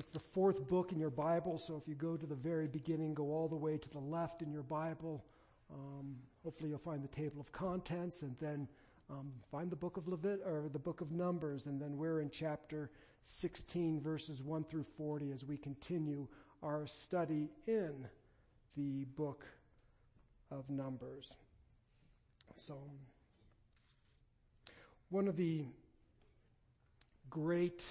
It's the fourth book in your Bible, so if you go to the very beginning, go all the way to the left in your Bible. Um, hopefully, you'll find the table of contents, and then um, find the book of Levit or the book of Numbers, and then we're in chapter 16, verses 1 through 40, as we continue our study in the book of Numbers. So, one of the great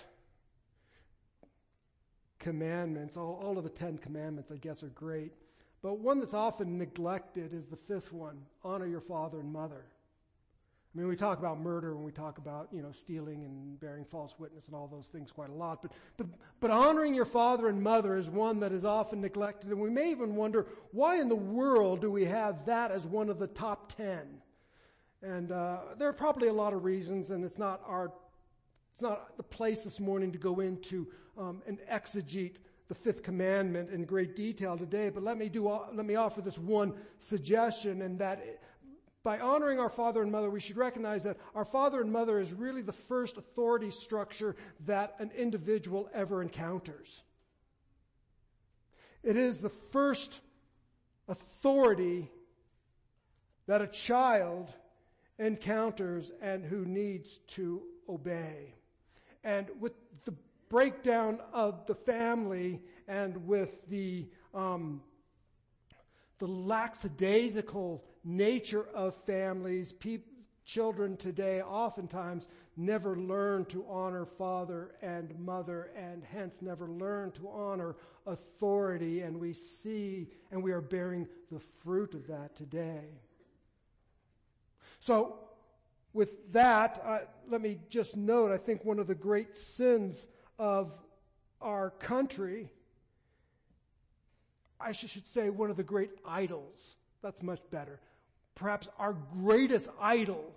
commandments, all, all of the Ten Commandments, I guess, are great. But one that's often neglected is the fifth one honor your father and mother. I mean, we talk about murder and we talk about, you know, stealing and bearing false witness and all those things quite a lot. But, but, but honoring your father and mother is one that is often neglected. And we may even wonder, why in the world do we have that as one of the top ten? And uh, there are probably a lot of reasons, and it's not our, it's not the place this morning to go into um, and exegete the fifth commandment in great detail today. But let me do, let me offer this one suggestion, and that by honoring our father and mother, we should recognize that our father and mother is really the first authority structure that an individual ever encounters. It is the first authority that a child encounters and who needs to obey. And with the breakdown of the family and with the um, the lackadaisical nature of families, children today oftentimes never learn to honor father and mother and hence never learn to honor authority and we see and we are bearing the fruit of that today. So with that, uh, let me just note, I think one of the great sins of our country I should say one of the great idols. That's much better. Perhaps our greatest idol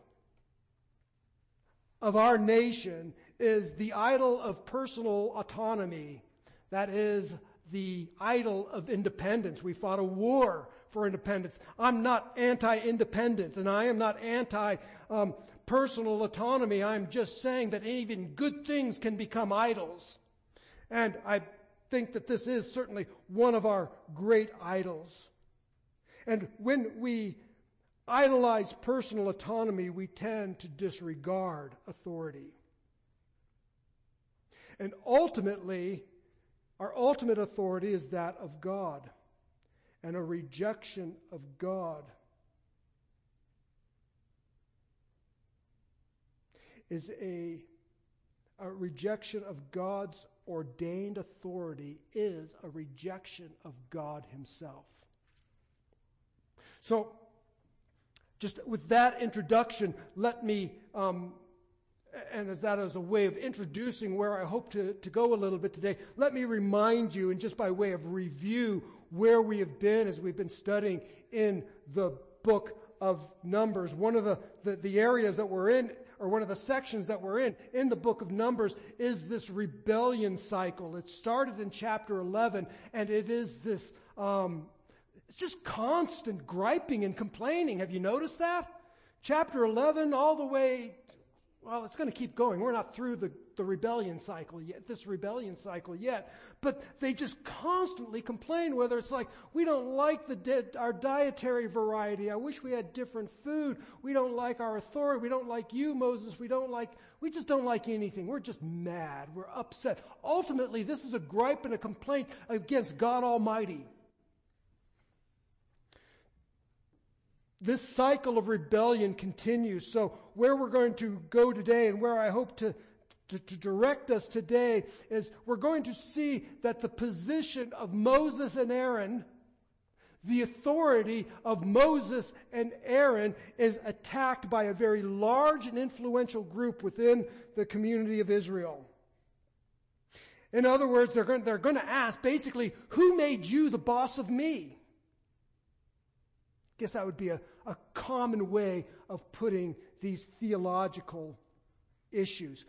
of our nation is the idol of personal autonomy. That is the idol of independence. We fought a war for independence. I'm not anti-independence and I am not anti um, personal autonomy. I'm just saying that even good things can become idols. And I think that this is certainly one of our great idols. And when we idolize personal autonomy, we tend to disregard authority. And ultimately, our ultimate authority is that of God. And a rejection of God is a, a rejection of God's ordained authority is a rejection of God Himself. So, just with that introduction, let me, um, and as that as a way of introducing where I hope to, to go a little bit today, let me remind you, and just by way of review, where we have been as we've been studying in the book of Numbers. One of the, the, the areas that we're in or one of the sections that we're in, in the book of Numbers, is this rebellion cycle. It started in chapter 11, and it is this, um, it's just constant griping and complaining. Have you noticed that? Chapter 11 all the way well, it's going to keep going. We're not through the, the rebellion cycle yet, this rebellion cycle yet. But they just constantly complain whether it's like, we don't like the di- our dietary variety. I wish we had different food. We don't like our authority. We don't like you, Moses. We don't like, we just don't like anything. We're just mad. We're upset. Ultimately, this is a gripe and a complaint against God Almighty. This cycle of rebellion continues. So where we're going to go today and where I hope to, to, to, direct us today is we're going to see that the position of Moses and Aaron, the authority of Moses and Aaron is attacked by a very large and influential group within the community of Israel. In other words, they're going, they're going to ask basically, who made you the boss of me? guess that would be a, a common way of putting these theological issues.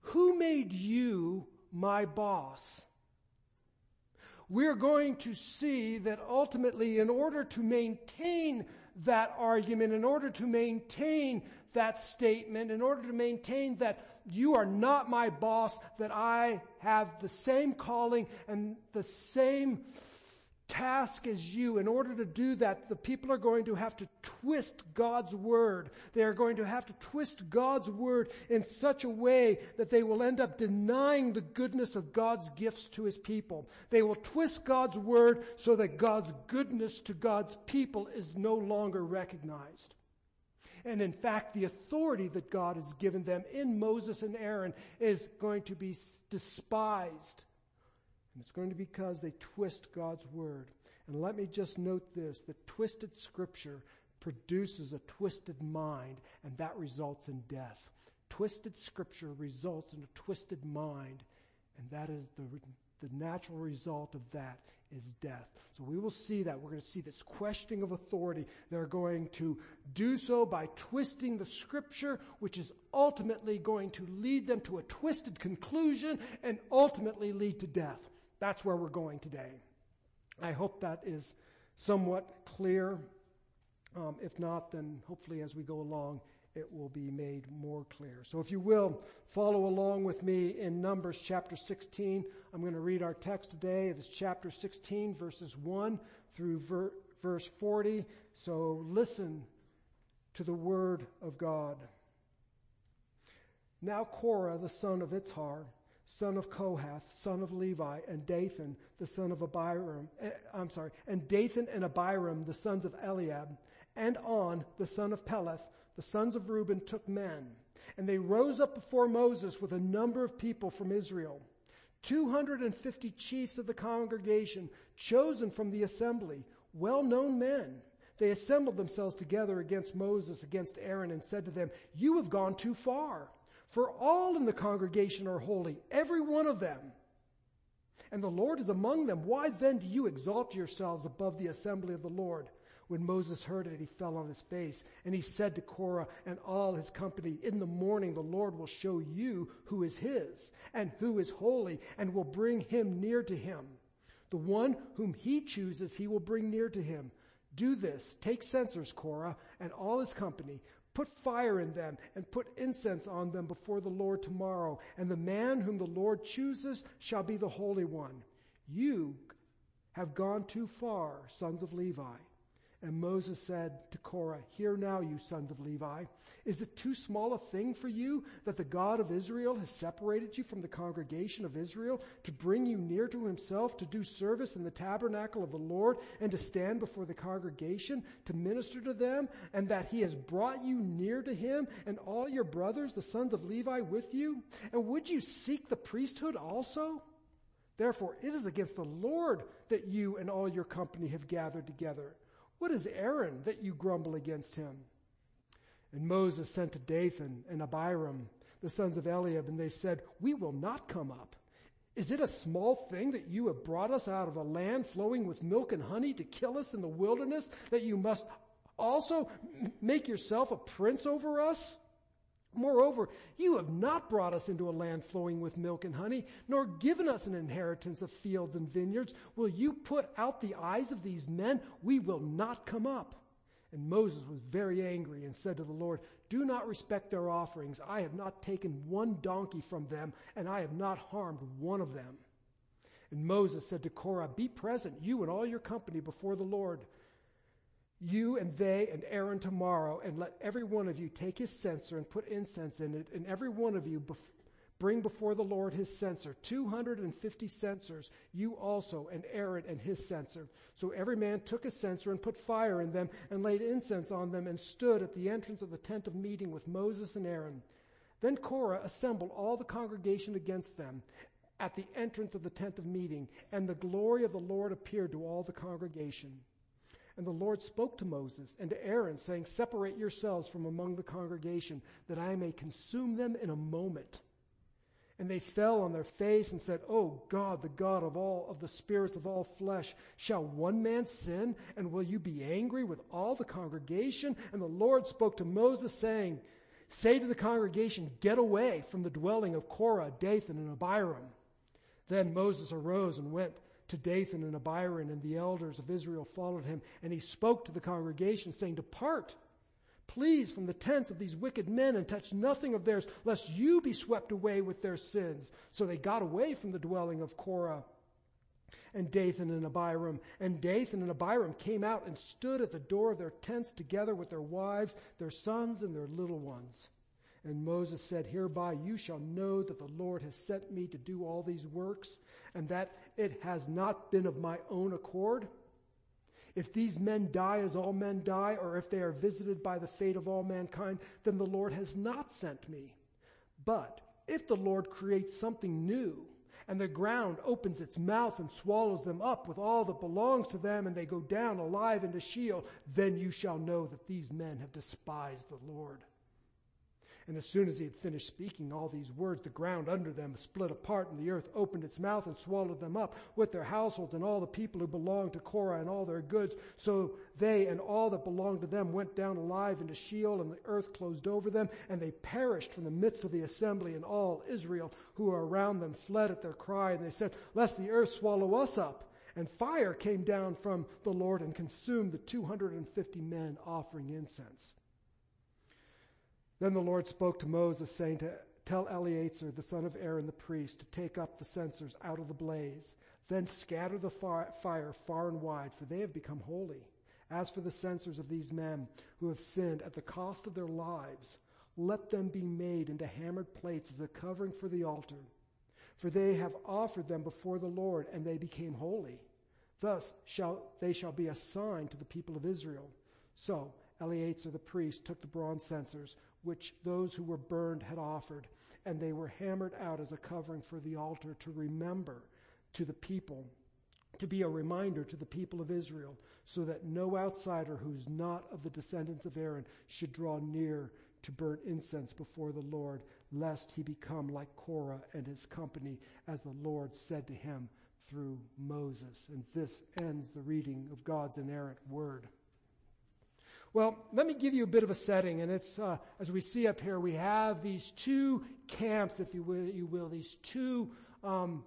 Who made you my boss? We're going to see that ultimately, in order to maintain that argument, in order to maintain that statement, in order to maintain that you are not my boss, that I have the same calling and the same task as you. In order to do that, the people are going to have to twist God's word. They are going to have to twist God's word in such a way that they will end up denying the goodness of God's gifts to his people. They will twist God's word so that God's goodness to God's people is no longer recognized. And in fact, the authority that God has given them in Moses and Aaron is going to be despised and it's going to be because they twist God's word. And let me just note this, that twisted scripture produces a twisted mind and that results in death. Twisted scripture results in a twisted mind and that is the, the natural result of that is death. So we will see that. We're going to see this questioning of authority. They're going to do so by twisting the scripture, which is ultimately going to lead them to a twisted conclusion and ultimately lead to death. That's where we're going today. I hope that is somewhat clear. Um, if not, then hopefully as we go along, it will be made more clear. So if you will, follow along with me in Numbers chapter 16. I'm going to read our text today. It is chapter 16, verses 1 through ver- verse 40. So listen to the word of God. Now Korah, the son of Itzhar, son of Kohath, son of Levi, and Dathan, the son of Abiram, eh, I'm sorry, and Dathan and Abiram, the sons of Eliab, and On, the son of Peleth, the sons of Reuben, took men. And they rose up before Moses with a number of people from Israel. 250 chiefs of the congregation, chosen from the assembly, well-known men. They assembled themselves together against Moses, against Aaron, and said to them, You have gone too far. For all in the congregation are holy, every one of them. And the Lord is among them. Why then do you exalt yourselves above the assembly of the Lord? When Moses heard it, he fell on his face, and he said to Korah and all his company, In the morning the Lord will show you who is his, and who is holy, and will bring him near to him. The one whom he chooses, he will bring near to him. Do this, take censers, Korah, and all his company, Put fire in them and put incense on them before the Lord tomorrow. And the man whom the Lord chooses shall be the Holy One. You have gone too far, sons of Levi. And Moses said to Korah, Hear now, you sons of Levi. Is it too small a thing for you that the God of Israel has separated you from the congregation of Israel to bring you near to himself, to do service in the tabernacle of the Lord, and to stand before the congregation, to minister to them, and that he has brought you near to him and all your brothers, the sons of Levi, with you? And would you seek the priesthood also? Therefore, it is against the Lord that you and all your company have gathered together. What is Aaron that you grumble against him? And Moses sent to Dathan and Abiram, the sons of Eliab, and they said, We will not come up. Is it a small thing that you have brought us out of a land flowing with milk and honey to kill us in the wilderness, that you must also make yourself a prince over us? Moreover, you have not brought us into a land flowing with milk and honey, nor given us an inheritance of fields and vineyards. Will you put out the eyes of these men? We will not come up. And Moses was very angry and said to the Lord, Do not respect their offerings. I have not taken one donkey from them, and I have not harmed one of them. And Moses said to Korah, Be present, you and all your company, before the Lord you and they and Aaron tomorrow, and let every one of you take his censer and put incense in it, and every one of you bef- bring before the Lord his censer, 250 censers, you also, and Aaron and his censer. So every man took a censer and put fire in them, and laid incense on them, and stood at the entrance of the tent of meeting with Moses and Aaron. Then Korah assembled all the congregation against them at the entrance of the tent of meeting, and the glory of the Lord appeared to all the congregation. And the Lord spoke to Moses and to Aaron, saying, Separate yourselves from among the congregation, that I may consume them in a moment. And they fell on their face and said, Oh God, the God of all, of the spirits of all flesh, shall one man sin? And will you be angry with all the congregation? And the Lord spoke to Moses, saying, Say to the congregation, Get away from the dwelling of Korah, Dathan, and Abiram. Then Moses arose and went to Dathan and Abiram, and the elders of Israel followed him. And he spoke to the congregation, saying, Depart, please from the tents of these wicked men and touch nothing of theirs, lest you be swept away with their sins. So they got away from the dwelling of Korah and Dathan and Abiram. And Dathan and Abiram came out and stood at the door of their tents together with their wives, their sons, and their little ones. And Moses said, Hereby you shall know that the Lord has sent me to do all these works, and that it has not been of my own accord. If these men die as all men die, or if they are visited by the fate of all mankind, then the Lord has not sent me. But if the Lord creates something new, and the ground opens its mouth and swallows them up with all that belongs to them, and they go down alive into Sheol, then you shall know that these men have despised the Lord. And as soon as he had finished speaking all these words, the ground under them split apart, and the earth opened its mouth and swallowed them up with their households and all the people who belonged to Korah and all their goods. So they and all that belonged to them went down alive into Sheol, and the earth closed over them, and they perished from the midst of the assembly, and all Israel who were around them fled at their cry, and they said, Lest the earth swallow us up. And fire came down from the Lord and consumed the 250 men offering incense. Then the Lord spoke to Moses, saying to tell Eleazar, the son of Aaron the priest, to take up the censers out of the blaze. Then scatter the fire far and wide, for they have become holy. As for the censers of these men who have sinned at the cost of their lives, let them be made into hammered plates as a covering for the altar. For they have offered them before the Lord, and they became holy. Thus shall they shall be a sign to the people of Israel. So Eleazar the priest took the bronze censers, which those who were burned had offered, and they were hammered out as a covering for the altar to remember to the people, to be a reminder to the people of Israel, so that no outsider who's not of the descendants of Aaron should draw near to burn incense before the Lord, lest he become like Korah and his company, as the Lord said to him through Moses. And this ends the reading of God's inerrant word. Well, let me give you a bit of a setting, and it's uh, as we see up here, we have these two camps, if you will, you will these two um,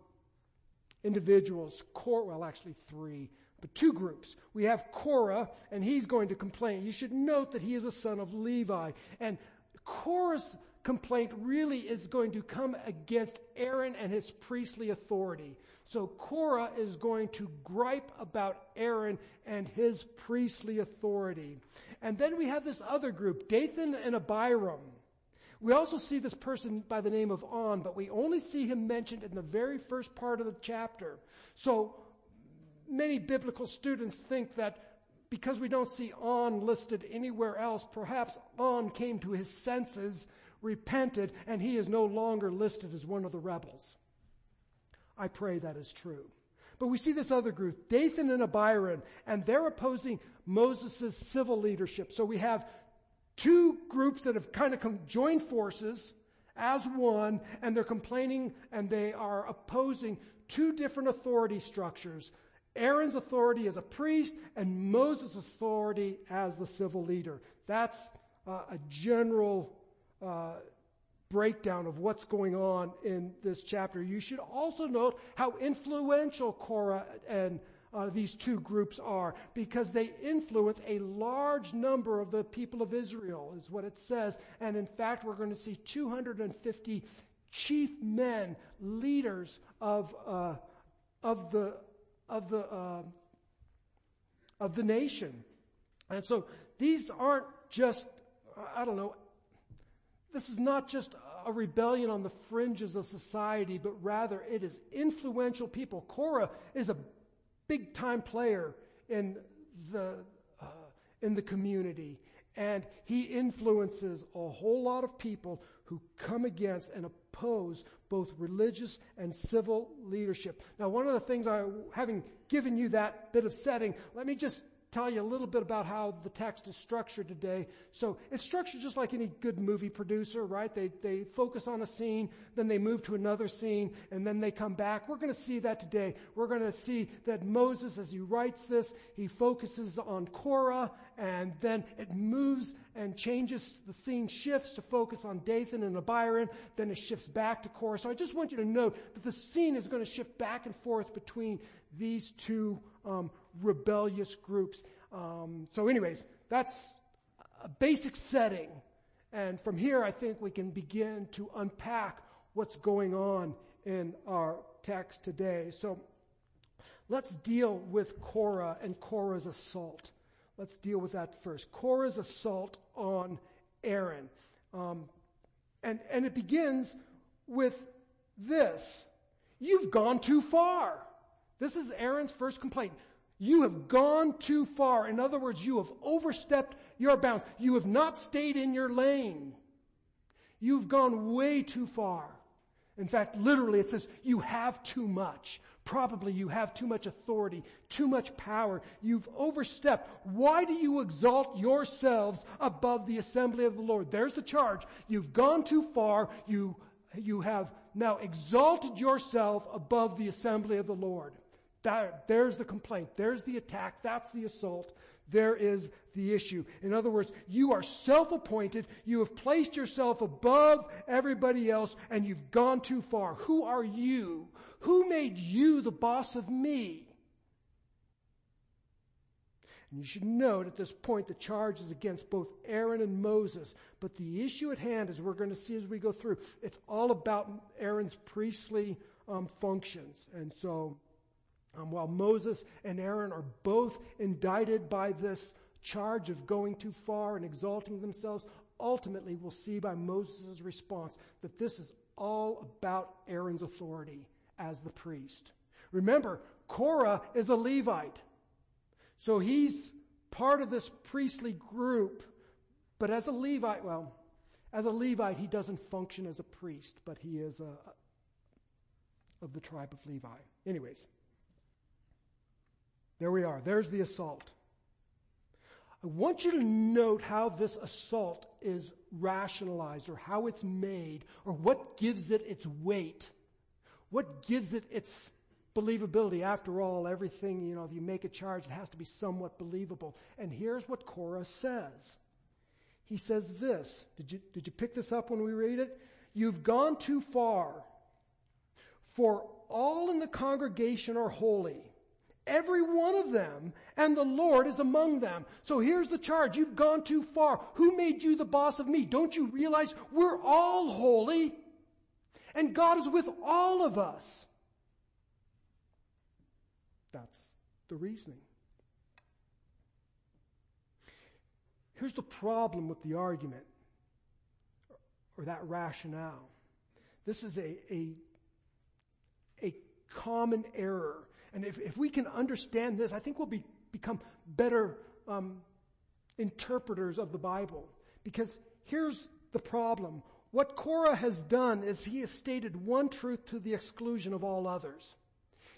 individuals. Cor- well, actually three, but two groups. We have Korah, and he's going to complain. You should note that he is a son of Levi, and Korah's complaint really is going to come against Aaron and his priestly authority. So Korah is going to gripe about Aaron and his priestly authority. And then we have this other group, Dathan and Abiram. We also see this person by the name of On, but we only see him mentioned in the very first part of the chapter. So many biblical students think that because we don't see On listed anywhere else, perhaps On came to his senses, repented, and he is no longer listed as one of the rebels. I pray that is true. But we see this other group, Dathan and Abiram, and they're opposing Moses' civil leadership. So we have two groups that have kind of joined forces as one, and they're complaining and they are opposing two different authority structures. Aaron's authority as a priest and Moses' authority as the civil leader. That's uh, a general uh, breakdown of what's going on in this chapter. You should also note how influential Korah and uh, these two groups are because they influence a large number of the people of Israel, is what it says. And in fact, we're going to see 250 chief men, leaders of uh, of the of the uh, of the nation. And so these aren't just I don't know this is not just a rebellion on the fringes of society, but rather it is influential people. Korah is a big time player in the, uh, in the community. And he influences a whole lot of people who come against and oppose both religious and civil leadership. Now, one of the things I, having given you that bit of setting, let me just tell you a little bit about how the text is structured today. So it's structured just like any good movie producer, right? They, they focus on a scene, then they move to another scene, and then they come back. We're going to see that today. We're going to see that Moses, as he writes this, he focuses on Korah, and then it moves and changes. The scene shifts to focus on Dathan and Abiram, then it shifts back to Korah. So I just want you to note that the scene is going to shift back and forth between these two um, rebellious groups. Um, so anyways, that's a basic setting. And from here, I think we can begin to unpack what's going on in our text today. So let's deal with Korah and Korah's assault. Let's deal with that first. Korah's assault on Aaron. Um, and, and it begins with this. You've gone too far. This is Aaron's first complaint. You have gone too far. In other words, you have overstepped your bounds. You have not stayed in your lane. You've gone way too far. In fact, literally it says you have too much. Probably you have too much authority, too much power. You've overstepped. Why do you exalt yourselves above the assembly of the Lord? There's the charge. You've gone too far. You, you have now exalted yourself above the assembly of the Lord. That, there's the complaint. There's the attack. That's the assault. There is the issue. In other words, you are self-appointed. You have placed yourself above everybody else and you've gone too far. Who are you? Who made you the boss of me? And you should note at this point the charge is against both Aaron and Moses. But the issue at hand, as we're going to see as we go through, it's all about Aaron's priestly um, functions. And so um, while Moses and Aaron are both indicted by this charge of going too far and exalting themselves, ultimately we'll see by Moses' response that this is all about Aaron's authority as the priest. Remember, Korah is a Levite. So he's part of this priestly group, but as a Levite, well, as a Levite, he doesn't function as a priest, but he is a, of the tribe of Levi. Anyways. There we are. There's the assault. I want you to note how this assault is rationalized or how it's made or what gives it its weight. What gives it its believability? After all, everything, you know, if you make a charge, it has to be somewhat believable. And here's what Korah says. He says this. Did you, did you pick this up when we read it? You've gone too far. For all in the congregation are holy Every one of them. And the Lord is among them. So here's the charge. You've gone too far. Who made you the boss of me? Don't you realize we're all holy? And God is with all of us. That's the reasoning. Here's the problem with the argument or that rationale. This is a, a, a common error and if, if we can understand this, I think we'll be, become better um, interpreters of the Bible. Because here's the problem. What Korah has done is he has stated one truth to the exclusion of all others.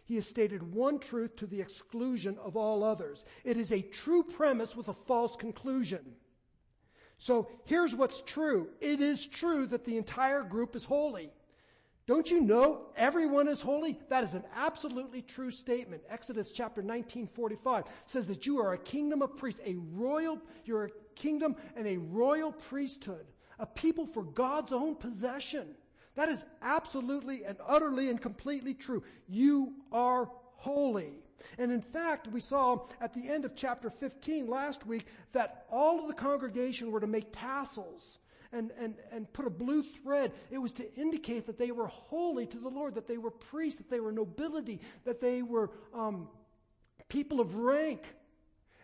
He has stated one truth to the exclusion of all others. It is a true premise with a false conclusion. So here's what's true. It is true that the entire group is holy. Don't you know everyone is holy? That is an absolutely true statement. Exodus chapter 19, 45 says that you are a kingdom of priests, a royal, you're a kingdom and a royal priesthood, a people for God's own possession. That is absolutely and utterly and completely true. You are holy. And in fact, we saw at the end of chapter 15 last week that all of the congregation were to make tassels and, and, and put a blue thread. It was to indicate that they were holy to the Lord, that they were priests, that they were nobility, that they were um, people of rank,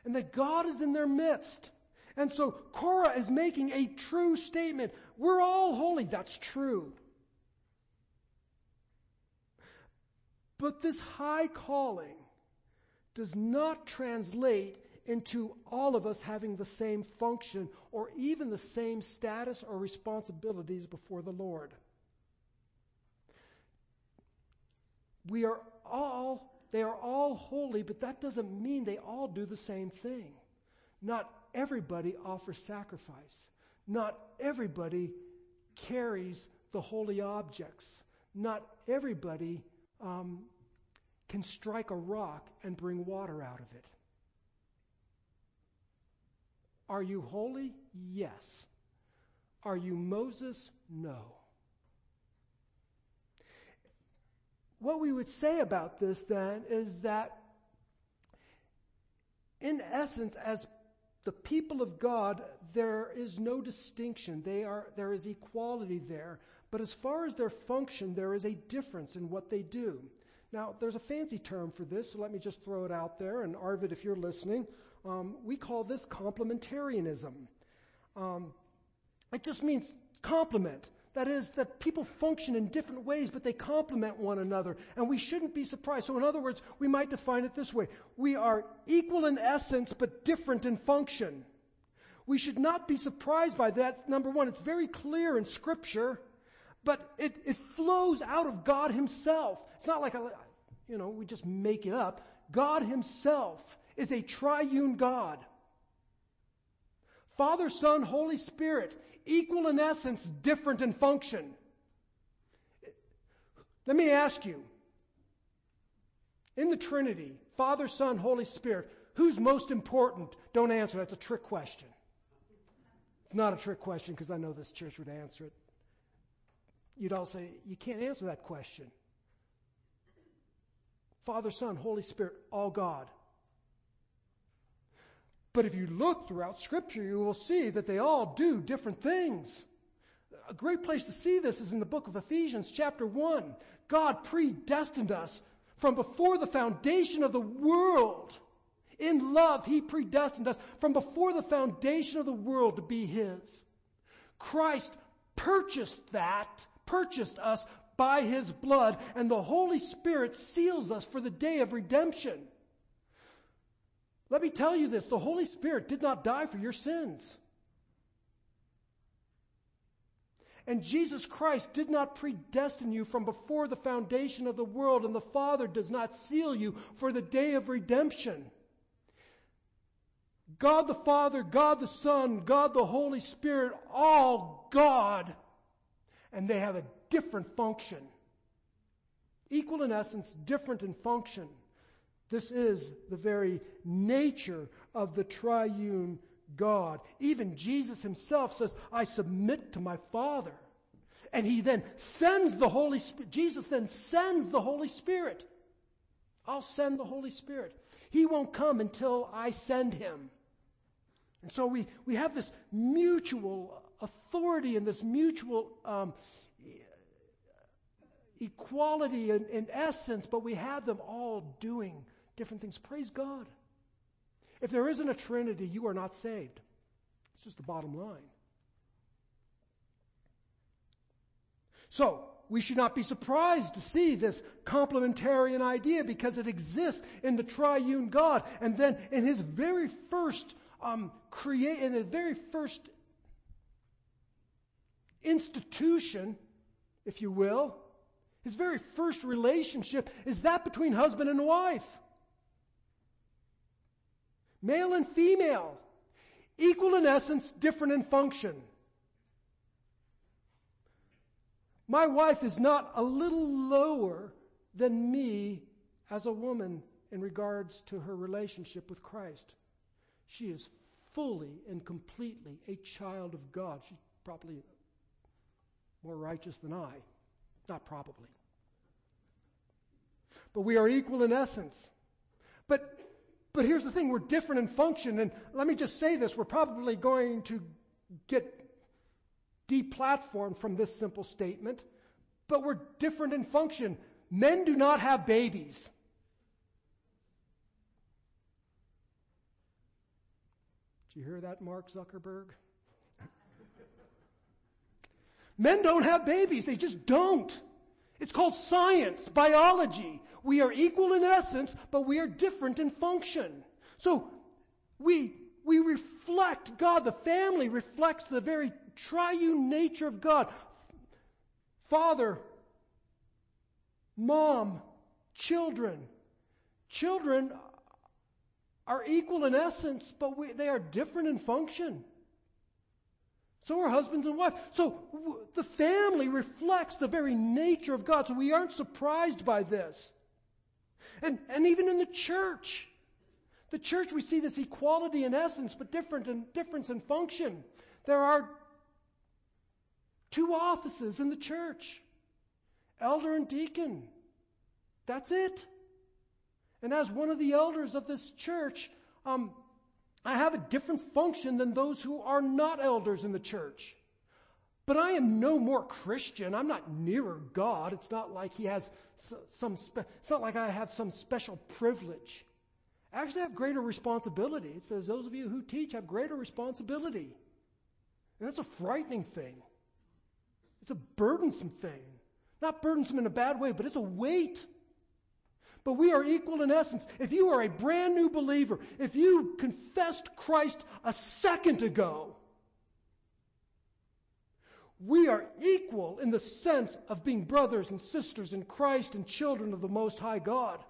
and that God is in their midst. And so Korah is making a true statement. We're all holy. That's true. But this high calling does not translate into all of us having the same function or even the same status or responsibilities before the Lord. We are all, they are all holy, but that doesn't mean they all do the same thing. Not everybody offers sacrifice. Not everybody carries the holy objects. Not everybody um, can strike a rock and bring water out of it. Are you holy? Yes. Are you Moses? No. What we would say about this then is that in essence, as the people of God, there is no distinction. They are, there is equality there. But as far as their function, there is a difference in what they do. Now, there's a fancy term for this, so let me just throw it out there. And Arvid, if you're listening, um, we call this complementarianism. Um, it just means complement. That is, that people function in different ways, but they complement one another. And we shouldn't be surprised. So in other words, we might define it this way. We are equal in essence, but different in function. We should not be surprised by that. Number one, it's very clear in scripture, but it, it flows out of God himself. It's not like, a, you know, we just make it up. God himself is a triune God. Father, Son, Holy Spirit equal in essence, different in function. Let me ask you, in the Trinity, Father, Son, Holy Spirit, who's most important? Don't answer. That's a trick question. It's not a trick question because I know this church would answer it. You'd all say, you can't answer that question. Father, Son, Holy Spirit, all God. But if you look throughout scripture, you will see that they all do different things. A great place to see this is in the book of Ephesians chapter 1. God predestined us from before the foundation of the world. In love, He predestined us from before the foundation of the world to be His. Christ purchased that, purchased us by His blood, and the Holy Spirit seals us for the day of redemption. Let me tell you this, the Holy Spirit did not die for your sins. And Jesus Christ did not predestine you from before the foundation of the world, and the Father does not seal you for the day of redemption. God the Father, God the Son, God the Holy Spirit, all God, and they have a different function. Equal in essence, different in function. This is the very nature of the triune God. Even Jesus himself says, I submit to my Father. And he then sends the Holy Spirit. Jesus then sends the Holy Spirit. I'll send the Holy Spirit. He won't come until I send him. And so we, we have this mutual authority and this mutual um, equality in, in essence, but we have them all doing different things. Praise God. If there isn't a Trinity, you are not saved. It's just the bottom line. So, we should not be surprised to see this complementarian idea because it exists in the triune God. And then in his very first um, create, in the very first institution, if you will, his very first relationship is that between husband and wife. Male and female. Equal in essence, different in function. My wife is not a little lower than me as a woman in regards to her relationship with Christ. She is fully and completely a child of God. She's probably more righteous than I. Not probably. But we are equal in essence. But but here's the thing, we're different in function, and let me just say this, we're probably going to get deplatformed from this simple statement, but we're different in function. Men do not have babies. Did you hear that, Mark Zuckerberg? Men don't have babies. They just don't. It's called science, biology. We are equal in essence, but we are different in function. So we, we reflect God. The family reflects the very triune nature of God. Father, mom, children. Children are equal in essence, but we, they are different in function. So are husbands and wives. So w- the family reflects the very nature of God. So we aren't surprised by this. And, and even in the church, the church we see this equality in essence, but different in difference in function. There are two offices in the church. Elder and deacon. That's it. And as one of the elders of this church, um, I have a different function than those who are not elders in the church. But I am no more Christian. I'm not nearer God. It's not like he has some, spe- it's not like I have some special privilege. I actually have greater responsibility. It says those of you who teach have greater responsibility. And that's a frightening thing. It's a burdensome thing. Not burdensome in a bad way, but it's a weight. But we are equal in essence. If you are a brand new believer, if you confessed Christ a second ago, we are equal in the sense of being brothers and sisters in Christ and children of the Most High God.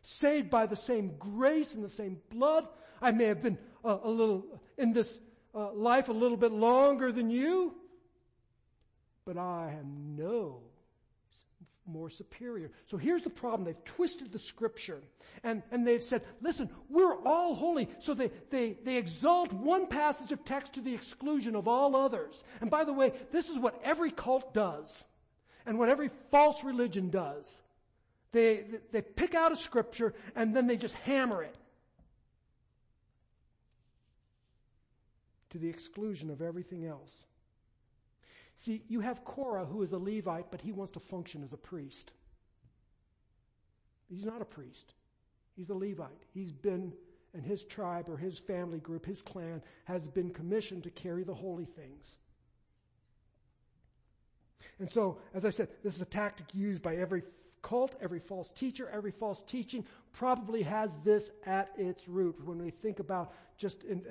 Saved by the same grace and the same blood. I may have been a, a little in this uh, life a little bit longer than you, but I am no more superior. So here's the problem. They've twisted the scripture and, and they've said, listen, we're all holy. So they, they, they exalt one passage of text to the exclusion of all others. And by the way, this is what every cult does and what every false religion does. They, they pick out a scripture and then they just hammer it to the exclusion of everything else. See, you have Korah who is a Levite, but he wants to function as a priest. He's not a priest. He's a Levite. He's been, and his tribe or his family group, his clan, has been commissioned to carry the holy things. And so, as I said, this is a tactic used by every cult, every false teacher, every false teaching probably has this at its root. When we think about just in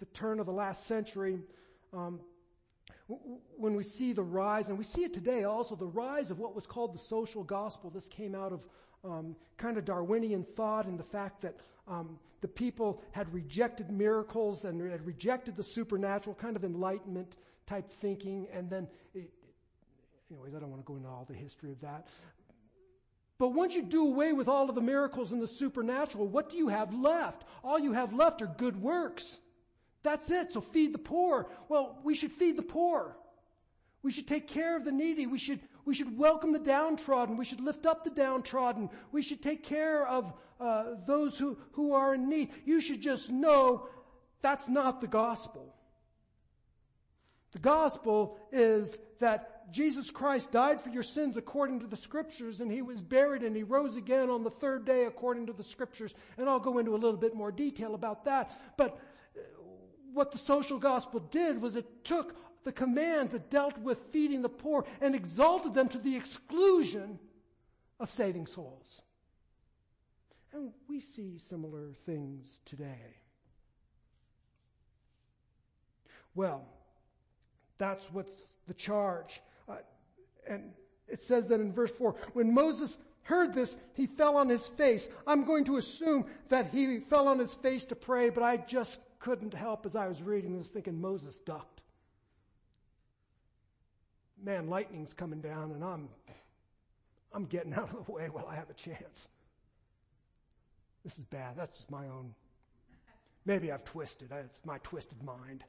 the turn of the last century, um, when we see the rise, and we see it today also, the rise of what was called the social gospel. This came out of um, kind of Darwinian thought and the fact that um, the people had rejected miracles and had rejected the supernatural, kind of enlightenment type thinking, and then, it, anyways, I don't want to go into all the history of that. But once you do away with all of the miracles and the supernatural, what do you have left? All you have left are good works. That's it. So feed the poor. Well, we should feed the poor. We should take care of the needy. We should, we should welcome the downtrodden. We should lift up the downtrodden. We should take care of uh, those who, who are in need. You should just know that's not the gospel. The gospel is that Jesus Christ died for your sins according to the scriptures and he was buried and he rose again on the third day according to the scriptures. And I'll go into a little bit more detail about that. But what the social gospel did was it took the commands that dealt with feeding the poor and exalted them to the exclusion of saving souls. And we see similar things today. Well, that's what's the charge. Uh, and it says that in verse 4, when Moses heard this, he fell on his face. I'm going to assume that he fell on his face to pray, but I just couldn't help as I was reading this thinking Moses ducked. Man, lightning's coming down and I'm, I'm getting out of the way while I have a chance. This is bad. That's just my own. Maybe I've twisted. It's my twisted mind.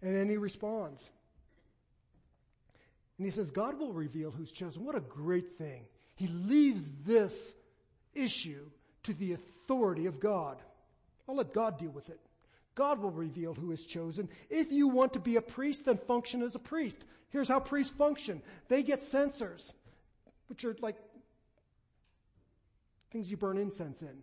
And then he responds. And he says, God will reveal who's chosen. What a great thing. He leaves this issue to the authority of God. I'll let God deal with it. God will reveal who is chosen. If you want to be a priest, then function as a priest. Here's how priests function. They get censers, which are like things you burn incense in.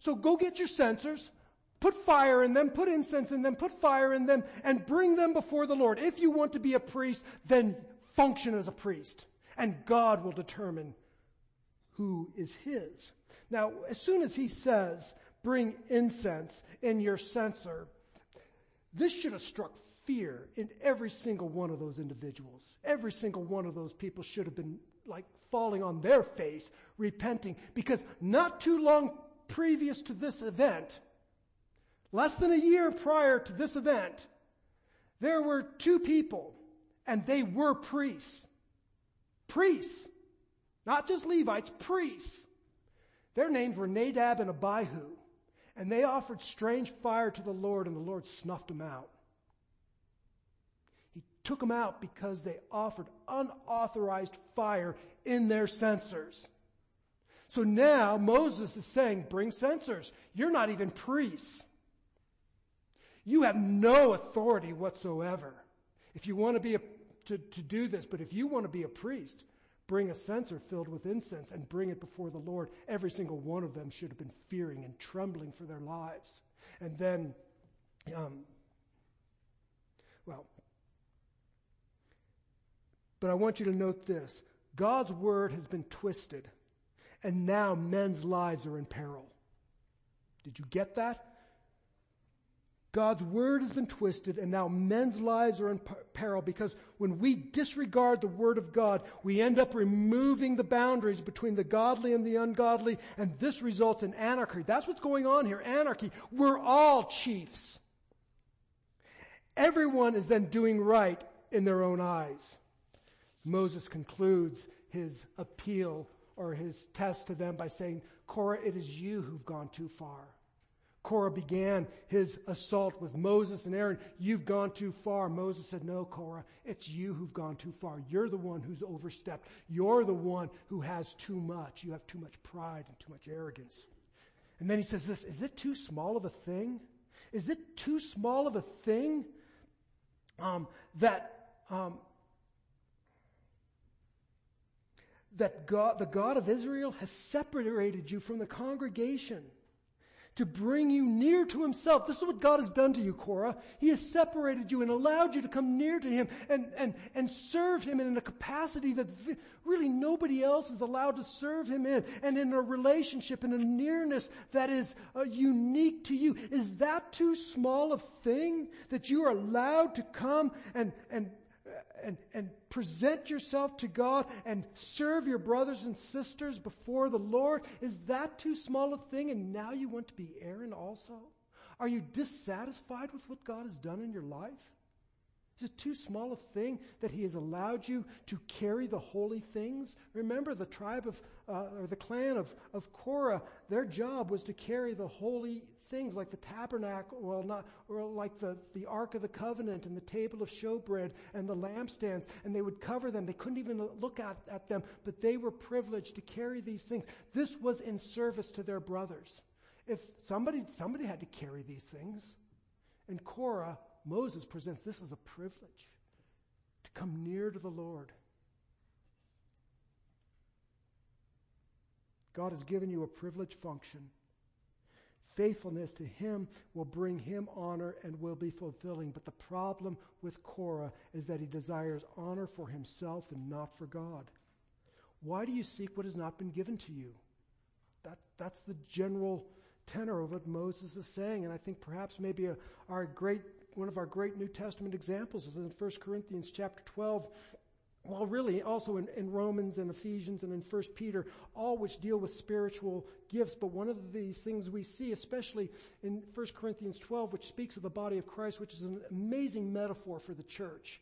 So go get your censers, put fire in them, put incense in them, put fire in them, and bring them before the Lord. If you want to be a priest, then function as a priest. And God will determine who is his. Now, as soon as he says, bring incense in your censer, this should have struck fear in every single one of those individuals. Every single one of those people should have been like falling on their face, repenting, because not too long previous to this event, less than a year prior to this event, there were two people, and they were priests. Priests not just Levites, priests. Their names were Nadab and Abihu. And they offered strange fire to the Lord, and the Lord snuffed them out. He took them out because they offered unauthorized fire in their censers. So now Moses is saying, bring censers. You're not even priests. You have no authority whatsoever. If you want to be a, to, to do this, but if you want to be a priest, bring a censer filled with incense and bring it before the Lord. Every single one of them should have been fearing and trembling for their lives. And then, um, well, but I want you to note this. God's word has been twisted, and now men's lives are in peril. Did you get that? God's word has been twisted and now men's lives are in peril because when we disregard the word of God, we end up removing the boundaries between the godly and the ungodly and this results in anarchy. That's what's going on here. Anarchy. We're all chiefs. Everyone is then doing right in their own eyes. Moses concludes his appeal or his test to them by saying, Korah, it is you who've gone too far. Korah began his assault with Moses and Aaron. You've gone too far. Moses said, No, Korah, it's you who've gone too far. You're the one who's overstepped. You're the one who has too much. You have too much pride and too much arrogance. And then he says this, is it too small of a thing? Is it too small of a thing um, that um, that God, the God of Israel has separated you from the congregation? To bring you near to himself. This is what God has done to you, Korah. He has separated you and allowed you to come near to him and, and, and serve him in a capacity that really nobody else is allowed to serve him in and in a relationship and a nearness that is uh, unique to you. Is that too small a thing that you are allowed to come and, and and, and present yourself to God and serve your brothers and sisters before the Lord? Is that too small a thing and now you want to be Aaron also? Are you dissatisfied with what God has done in your life? Is it too small a thing that he has allowed you to carry the holy things? Remember the tribe of, uh, or the clan of, of Korah, their job was to carry the holy things like the tabernacle, well not, or like the, the Ark of the Covenant and the table of showbread and the lampstands, and they would cover them. They couldn't even look at, at them, but they were privileged to carry these things. This was in service to their brothers. If somebody, somebody had to carry these things, and Korah Moses presents this as a privilege to come near to the Lord. God has given you a privileged function. Faithfulness to Him will bring Him honor and will be fulfilling. But the problem with Korah is that he desires honor for himself and not for God. Why do you seek what has not been given to you? That, that's the general tenor of what Moses is saying. And I think perhaps maybe a, our great one of our great New Testament examples is in 1 Corinthians chapter 12. Well, really, also in, in, Romans and Ephesians and in 1 Peter, all which deal with spiritual gifts. But one of these things we see, especially in 1 Corinthians 12, which speaks of the body of Christ, which is an amazing metaphor for the church.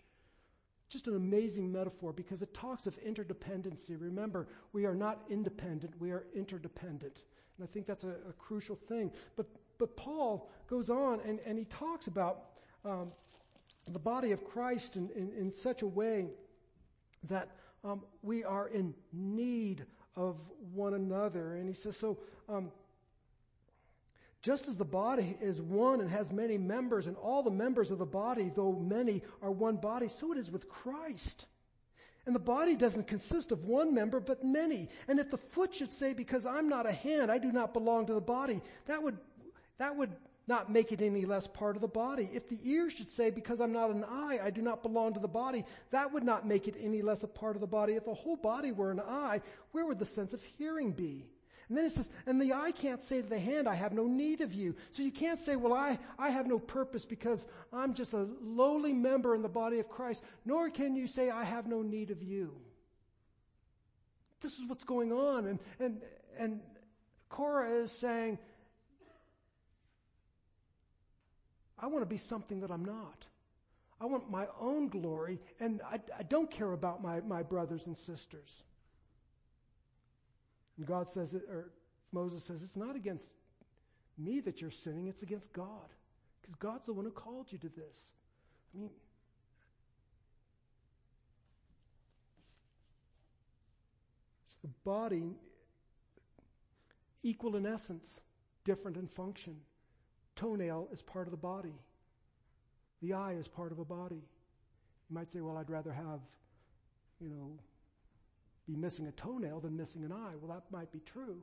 Just an amazing metaphor because it talks of interdependency. Remember, we are not independent, we are interdependent. And I think that's a, a crucial thing. But, but Paul goes on and, and he talks about um, the body of Christ in, in, in such a way that um, we are in need of one another. And he says, so um, just as the body is one and has many members, and all the members of the body, though many, are one body, so it is with Christ. And the body doesn't consist of one member, but many. And if the foot should say, because I'm not a hand, I do not belong to the body, that would, that would not make it any less part of the body. If the ear should say, because I'm not an eye, I do not belong to the body, that would not make it any less a part of the body. If the whole body were an eye, where would the sense of hearing be? And then it says, and the eye can't say to the hand, I have no need of you. So you can't say, well, I, I have no purpose because I'm just a lowly member in the body of Christ. Nor can you say, I have no need of you. This is what's going on. And, and, and Korah is saying, I want to be something that I'm not. I want my own glory, and I, I don't care about my, my brothers and sisters. And God says, or Moses says, it's not against me that you're sinning, it's against God. Because God's the one who called you to this. I mean, the body, equal in essence, different in function. Toenail is part of the body. The eye is part of a body. You might say, well, I'd rather have, you know, be missing a toenail than missing an eye. Well, that might be true.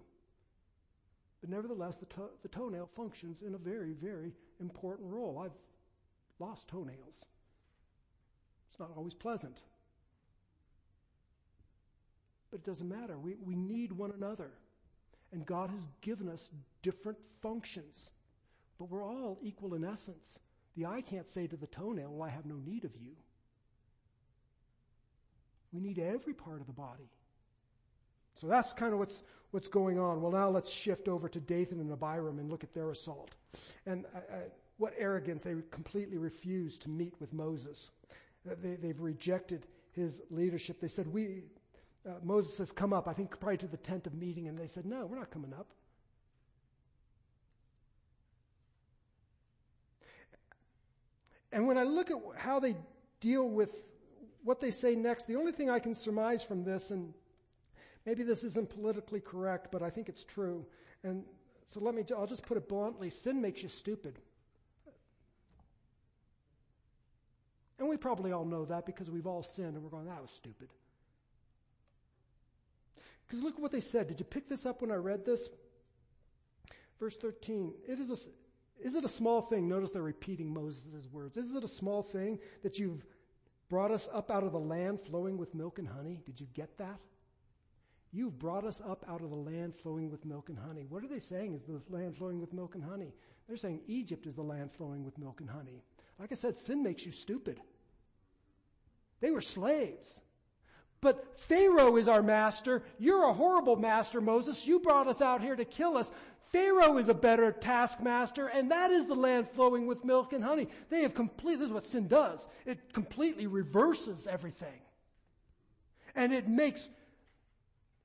But nevertheless, the, to- the toenail functions in a very, very important role. I've lost toenails. It's not always pleasant. But it doesn't matter. We, we need one another. And God has given us different functions. But we're all equal in essence. The eye can't say to the toenail, Well, I have no need of you. We need every part of the body. So that's kind of what's, what's going on. Well, now let's shift over to Dathan and Abiram and look at their assault. And what arrogance. They completely refused to meet with Moses. Uh, they, they've rejected his leadership. They said, we, uh, Moses says, come up, I think probably to the tent of meeting. And they said, no, we're not coming up. And when I look at how they deal with what they say next, the only thing I can surmise from this, and maybe this isn't politically correct, but I think it's true. And so let me, I'll just put it bluntly sin makes you stupid. And we probably all know that because we've all sinned and we're going, that was stupid. Because look at what they said. Did you pick this up when I read this? Verse 13. It is a, is it a small thing? Notice they're repeating Moses' words. Is it a small thing that you've brought us up out of the land flowing with milk and honey? Did you get that? You've brought us up out of the land flowing with milk and honey. What are they saying is the land flowing with milk and honey? They're saying Egypt is the land flowing with milk and honey. Like I said, sin makes you stupid. They were slaves. But Pharaoh is our master. You're a horrible master, Moses. You brought us out here to kill us. Pharaoh is a better taskmaster, and that is the land flowing with milk and honey. They have complete, this is what sin does. It completely reverses everything. And it makes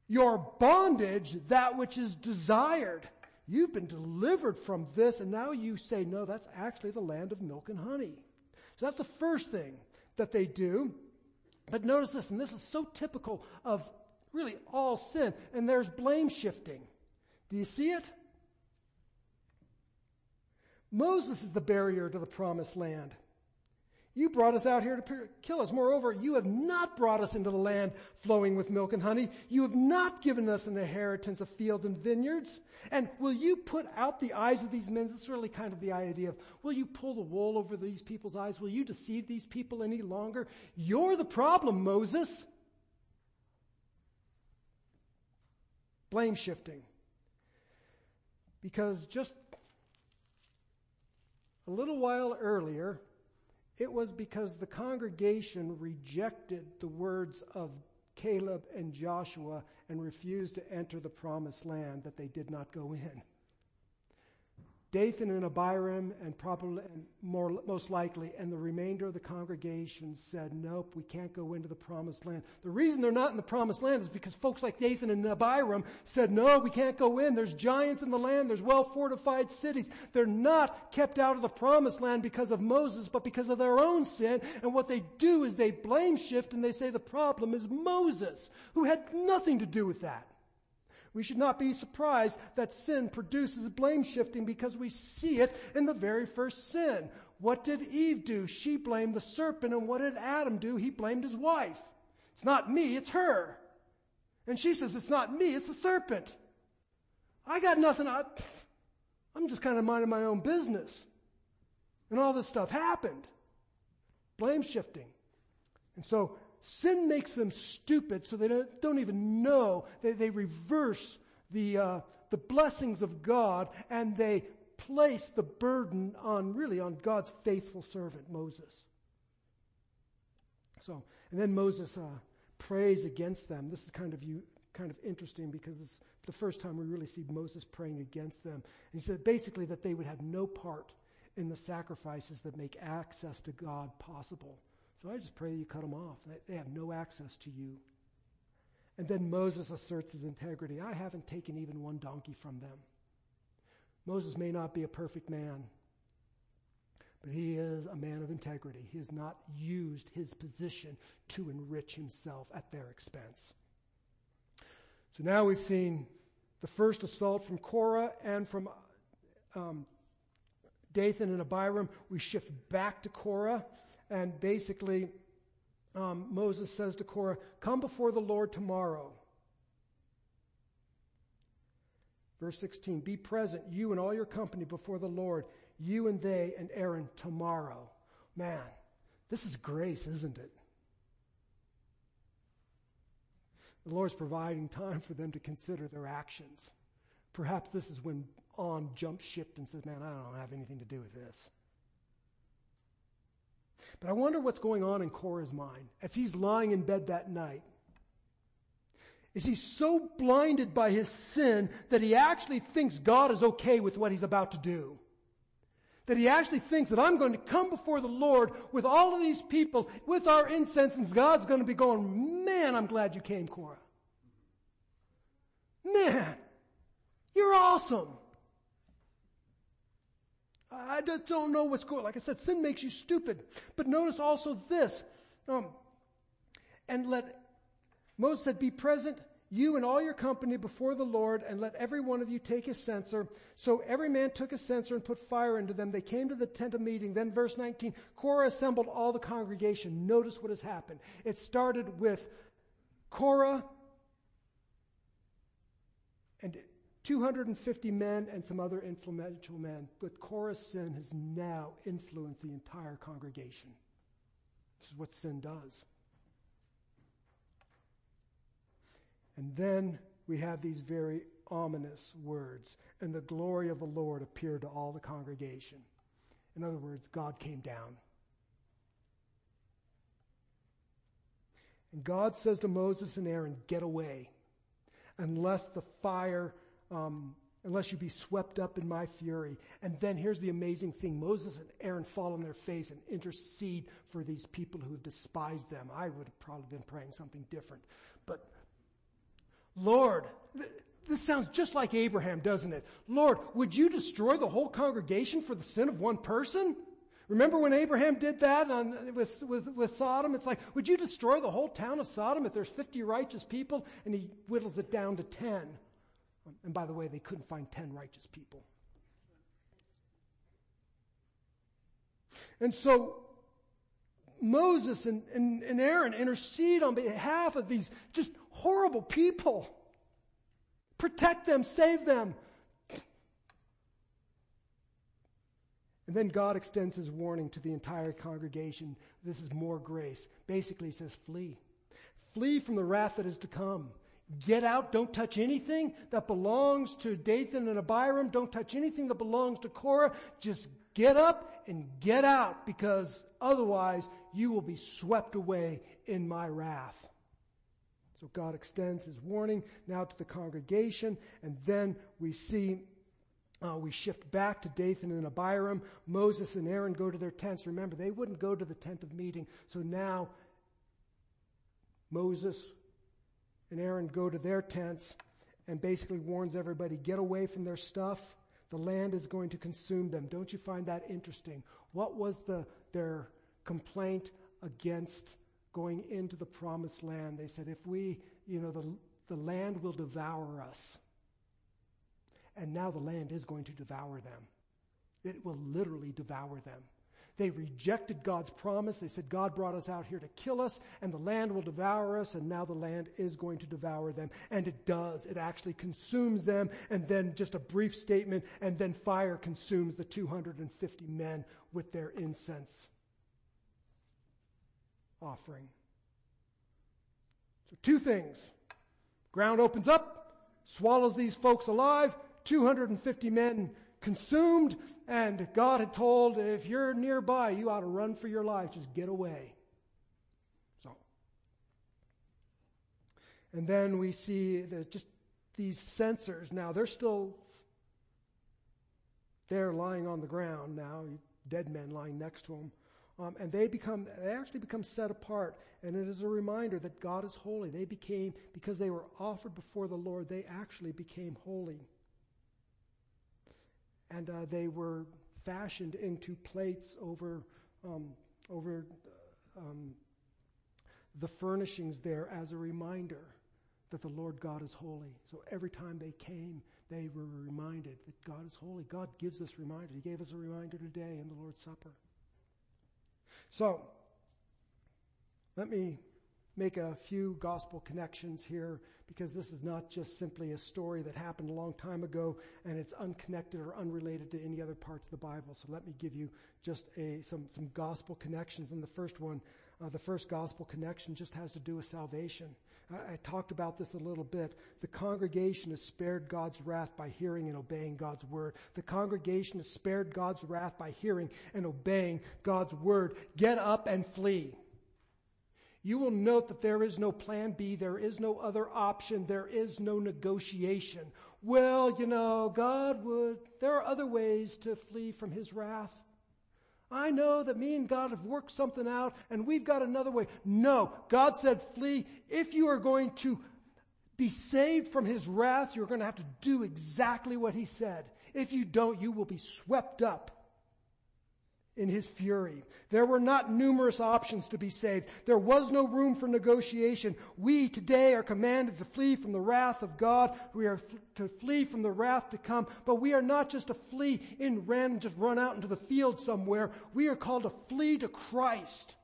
your bondage that which is desired. You've been delivered from this, and now you say, no, that's actually the land of milk and honey. So that's the first thing that they do. But notice this, and this is so typical of really all sin, and there's blame shifting. Do you see it? Moses is the barrier to the promised land. You brought us out here to kill us. Moreover, you have not brought us into the land flowing with milk and honey. You have not given us an inheritance of fields and vineyards. And will you put out the eyes of these men? That's really kind of the idea of, will you pull the wool over these people's eyes? Will you deceive these people any longer? You're the problem, Moses. Blame shifting. Because just a little while earlier, it was because the congregation rejected the words of Caleb and Joshua and refused to enter the promised land that they did not go in. Dathan and Abiram and probably and more most likely and the remainder of the congregation said, "Nope, we can't go into the promised land." The reason they're not in the promised land is because folks like Dathan and Abiram said, "No, we can't go in. There's giants in the land. There's well-fortified cities." They're not kept out of the promised land because of Moses, but because of their own sin. And what they do is they blame shift and they say the problem is Moses, who had nothing to do with that. We should not be surprised that sin produces blame shifting because we see it in the very first sin. What did Eve do? She blamed the serpent and what did Adam do? He blamed his wife. It's not me, it's her. And she says, it's not me, it's the serpent. I got nothing. I, I'm just kind of minding my own business. And all this stuff happened. Blame shifting. And so sin makes them stupid so they don't, don't even know. They, they reverse the, uh, the blessings of God and they place the burden on really on God's faithful servant, Moses. So, and then Moses uh, prays against them. This is kind of you, kind of interesting because it's the first time we really see Moses praying against them. And he said basically that they would have no part in the sacrifices that make access to God possible. So I just pray you cut them off. They have no access to you. And then Moses asserts his integrity. I haven't taken even one donkey from them. Moses may not be a perfect man, but he is a man of integrity. He has not used his position to enrich himself at their expense. So now we've seen the first assault from Korah and from um, Dathan and Abiram, we shift back to Korah, and basically um, Moses says to Korah, "Come before the Lord tomorrow." Verse 16, be present, you and all your company before the Lord, you and they and Aaron tomorrow. Man, this is grace, isn't it? The Lord's providing time for them to consider their actions. Perhaps this is when On jumps ship and says, man, I don't have anything to do with this. But I wonder what's going on in Korah's mind as he's lying in bed that night. Is he so blinded by his sin that he actually thinks God is okay with what he's about to do? That he actually thinks that I'm going to come before the Lord with all of these people, with our incense, and God's going to be going, man, I'm glad you came, Korah. Man, you're awesome. I just don't know what's going. Like I said, sin makes you stupid. But notice also this. Um, and let Moses said, "Be present, you and all your company, before the Lord, and let every one of you take his censer." So every man took a censer and put fire into them. They came to the tent of meeting. Then, verse 19, Korah assembled all the congregation. Notice what has happened. It started with Korah and 250 men and some other influential men. But Korah's sin has now influenced the entire congregation. This is what sin does. And then we have these very ominous words. And the glory of the Lord appeared to all the congregation. In other words, God came down. And God says to Moses and Aaron, Get away unless the fire, um, unless you be swept up in my fury. And then here's the amazing thing. Moses and Aaron fall on their face and intercede for these people who have despised them. I would have probably been praying something different. But Lord, th- this sounds just like Abraham, doesn't it? Lord, would you destroy the whole congregation for the sin of one person? Remember when Abraham did that on, with, with, with Sodom? It's like, would you destroy the whole town of Sodom if there's 50 righteous people? And he whittles it down to 10. And by the way, they couldn't find 10 righteous people. And so Moses and, and, and Aaron intercede on behalf of these just horrible people. Protect them, save them, And then God extends his warning to the entire congregation. This is more grace. Basically, he says, flee. Flee from the wrath that is to come. Get out. Don't touch anything that belongs to Dathan and Abiram. Don't touch anything that belongs to Korah. Just get up and get out because otherwise you will be swept away in my wrath. So God extends his warning now to the congregation and then we see uh, we shift back to Dathan and Abiram. Moses and Aaron go to their tents. Remember, they wouldn't go to the tent of meeting. So now Moses and Aaron go to their tents and basically warns everybody, get away from their stuff. The land is going to consume them. Don't you find that interesting? What was the, their complaint against going into the promised land? They said, if we, you know, the, the land will devour us and now the land is going to devour them. It will literally devour them. They rejected God's promise. They said, God brought us out here to kill us, and the land will devour us, and now the land is going to devour them. And it does. It actually consumes them, and then just a brief statement, and then fire consumes the 250 men with their incense offering. So, two things ground opens up, swallows these folks alive, 250 men consumed, and God had told, if you're nearby, you ought to run for your life. Just get away. So. And then we see that just these censers, now they're still there lying on the ground now, dead men lying next to them. Um, and they become, they actually become set apart. And it is a reminder that God is holy. They became, because they were offered before the Lord, they actually became holy and uh, they were fashioned into plates over um, over um, the furnishings there as a reminder that the Lord God is holy. So every time they came, they were reminded that God is holy. God gives us reminders. He gave us a reminder today in the Lord's Supper. So, let me make a few gospel connections here because this is not just simply a story that happened a long time ago and it's unconnected or unrelated to any other parts of the Bible. So let me give you just a, some, some gospel connections. And the first one, uh, the first gospel connection just has to do with salvation. I, I talked about this a little bit. The congregation has spared God's wrath by hearing and obeying God's word. The congregation has spared God's wrath by hearing and obeying God's word. Get up and flee. You will note that there is no plan B, there is no other option, there is no negotiation. Well, you know, God would, there are other ways to flee from His wrath. I know that me and God have worked something out and we've got another way. No, God said flee. If you are going to be saved from His wrath, you're going to have to do exactly what He said. If you don't, you will be swept up in his fury. There were not numerous options to be saved. There was no room for negotiation. We today are commanded to flee from the wrath of God. We are to flee from the wrath to come. But we are not just to flee in random, just run out into the field somewhere. We are called to flee to Christ.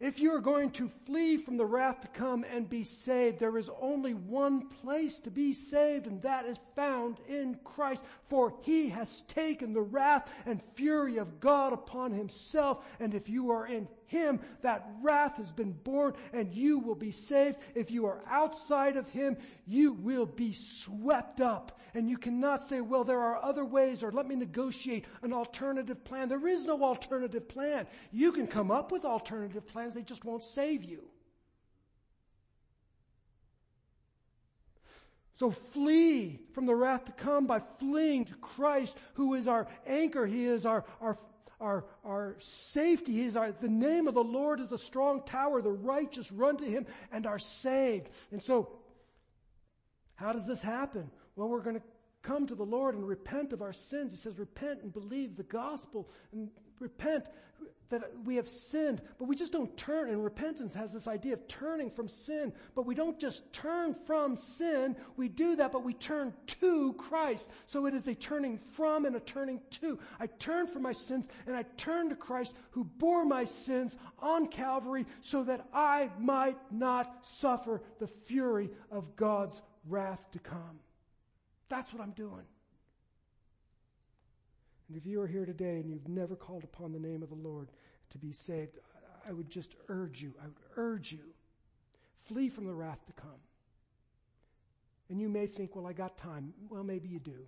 If you are going to flee from the wrath to come and be saved, there is only one place to be saved, and that is found in Christ. For he has taken the wrath and fury of God upon himself, and if you are in him, that wrath has been borne, and you will be saved. If you are outside of him, you will be swept up. And you cannot say, well, there are other ways, or let me negotiate an alternative plan. There is no alternative plan. You can come up with alternative plans, they just won't save you. So flee from the wrath to come by fleeing to Christ, who is our anchor. He is our, our, our, our safety. He is our, the name of the Lord is a strong tower. The righteous run to him and are saved. And so, how does this happen? Well, we're going to come to the Lord and repent of our sins. He says, repent and believe the gospel and repent that we have sinned, but we just don't turn. And repentance has this idea of turning from sin, but we don't just turn from sin. We do that, but we turn to Christ. So it is a turning from and a turning to. I turn from my sins and I turn to Christ who bore my sins on Calvary so that I might not suffer the fury of God's wrath to come. That's what I'm doing. And if you are here today and you've never called upon the name of the Lord to be saved, I would just urge you, I would urge you, flee from the wrath to come. And you may think, well, I got time. Well, maybe you do.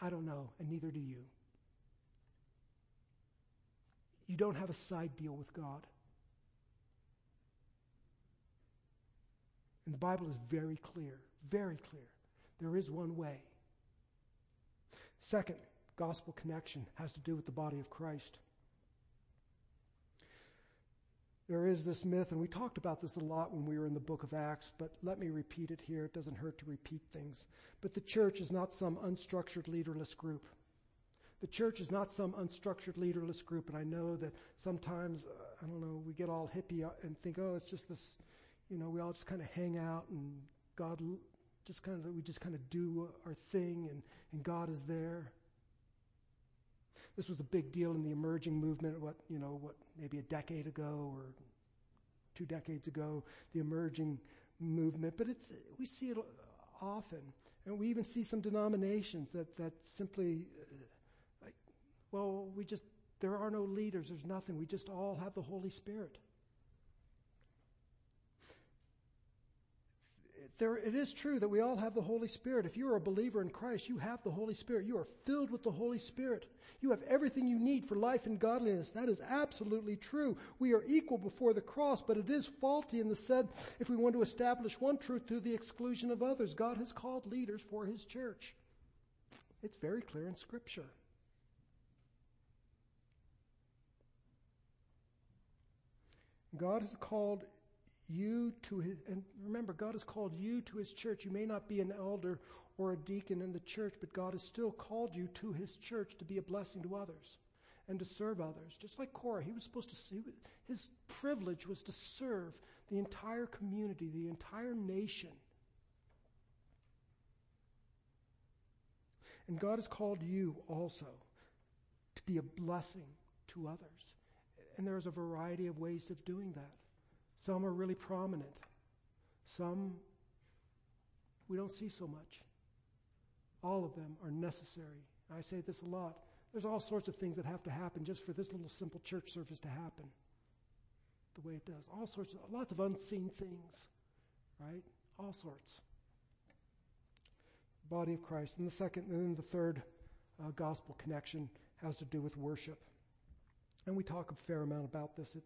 I don't know, and neither do you. You don't have a side deal with God. And the Bible is very clear, very clear. There is one way. Second, gospel connection has to do with the body of Christ. There is this myth, and we talked about this a lot when we were in the book of Acts, but let me repeat it here. It doesn't hurt to repeat things. But the church is not some unstructured, leaderless group. The church is not some unstructured, leaderless group, and I know that sometimes, uh, I don't know, we get all hippie and think, oh, it's just this, you know, we all just kind of hang out and God just kind of, we just kind of do our thing and, and God is there. This was a big deal in the emerging movement, what, you know, what, maybe a decade ago or two decades ago, the emerging movement. But it's, we see it often. And we even see some denominations that, that simply, uh, like, well, we just, there are no leaders, there's nothing. We just all have the Holy Spirit. There, it is true that we all have the Holy Spirit. If you are a believer in Christ, you have the Holy Spirit. You are filled with the Holy Spirit. You have everything you need for life and godliness. That is absolutely true. We are equal before the cross, but it is faulty in the said if we want to establish one truth to the exclusion of others. God has called leaders for His church. It's very clear in Scripture. God has called you to his, and remember, God has called you to his church. You may not be an elder or a deacon in the church, but God has still called you to his church to be a blessing to others and to serve others. Just like Korah, he was supposed to, his privilege was to serve the entire community, the entire nation. And God has called you also to be a blessing to others. And there's a variety of ways of doing that. Some are really prominent. Some we don't see so much. All of them are necessary. I say this a lot. There's all sorts of things that have to happen just for this little simple church service to happen the way it does. All sorts of, lots of unseen things, right? All sorts. Body of Christ. And the second, and then the third uh, gospel connection has to do with worship. And we talk a fair amount about this at,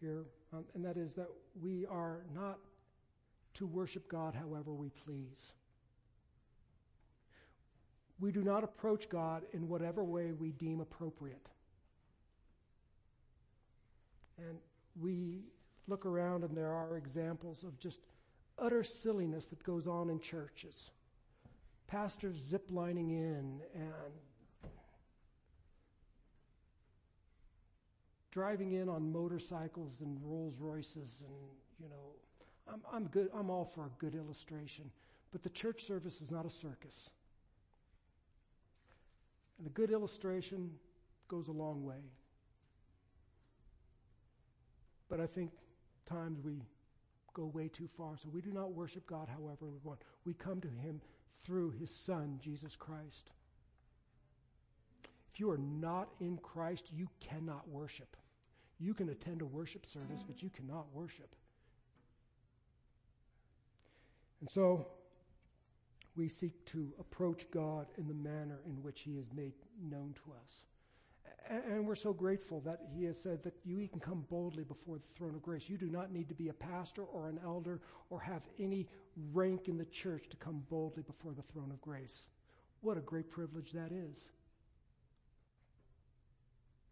here, um, and that is that we are not to worship God however we please. We do not approach God in whatever way we deem appropriate. And we look around and there are examples of just utter silliness that goes on in churches. Pastors ziplining in and driving in on motorcycles and Rolls Royces and, you know, I'm, I'm good, I'm all for a good illustration. But the church service is not a circus. And a good illustration goes a long way. But I think times we go way too far. So we do not worship God however we want. We come to Him through His Son, Jesus Christ. If you are not in Christ, you cannot worship. You can attend a worship service, but you cannot worship. And so we seek to approach God in the manner in which He has made known to us. And we're so grateful that He has said that you can come boldly before the throne of grace. You do not need to be a pastor or an elder or have any rank in the church to come boldly before the throne of grace. What a great privilege that is.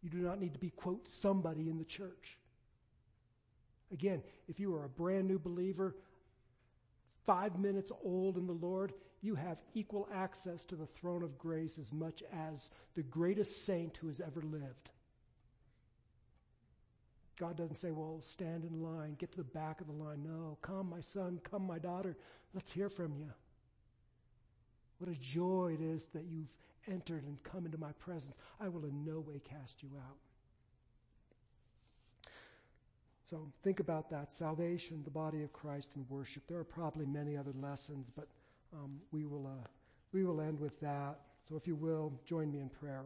You do not need to be, quote, somebody in the church. Again, if you are a brand new believer, five minutes old in the Lord, you have equal access to the throne of grace as much as the greatest saint who has ever lived. God doesn't say, well, stand in line, get to the back of the line. No, come, my son, come, my daughter, let's hear from you. What a joy it is that you've entered and come into my presence. I will in no way cast you out. So think about that salvation, the body of Christ, and worship. There are probably many other lessons, but um, we, will, uh, we will end with that. So if you will, join me in prayer.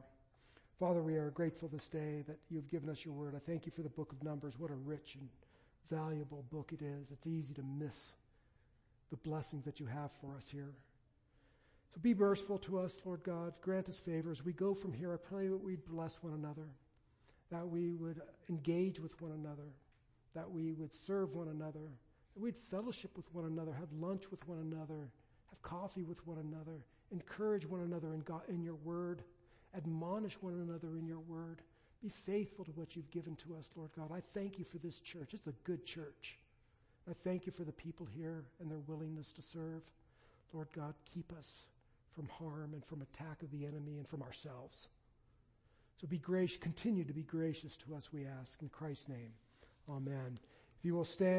Father, we are grateful this day that you've given us your word. I thank you for the book of Numbers. What a rich and valuable book it is. It's easy to miss the blessings that you have for us here. So be merciful to us, Lord God. Grant us favors. We go from here. I pray that we'd bless one another, that we would engage with one another that we would serve one another, that we'd fellowship with one another, have lunch with one another, have coffee with one another, encourage one another in, God, in your word, admonish one another in your word. Be faithful to what you've given to us, Lord God. I thank you for this church. It's a good church. I thank you for the people here and their willingness to serve. Lord God, keep us from harm and from attack of the enemy and from ourselves. So be gracious, continue to be gracious to us, we ask, in Christ's name. Amen. If you will stand.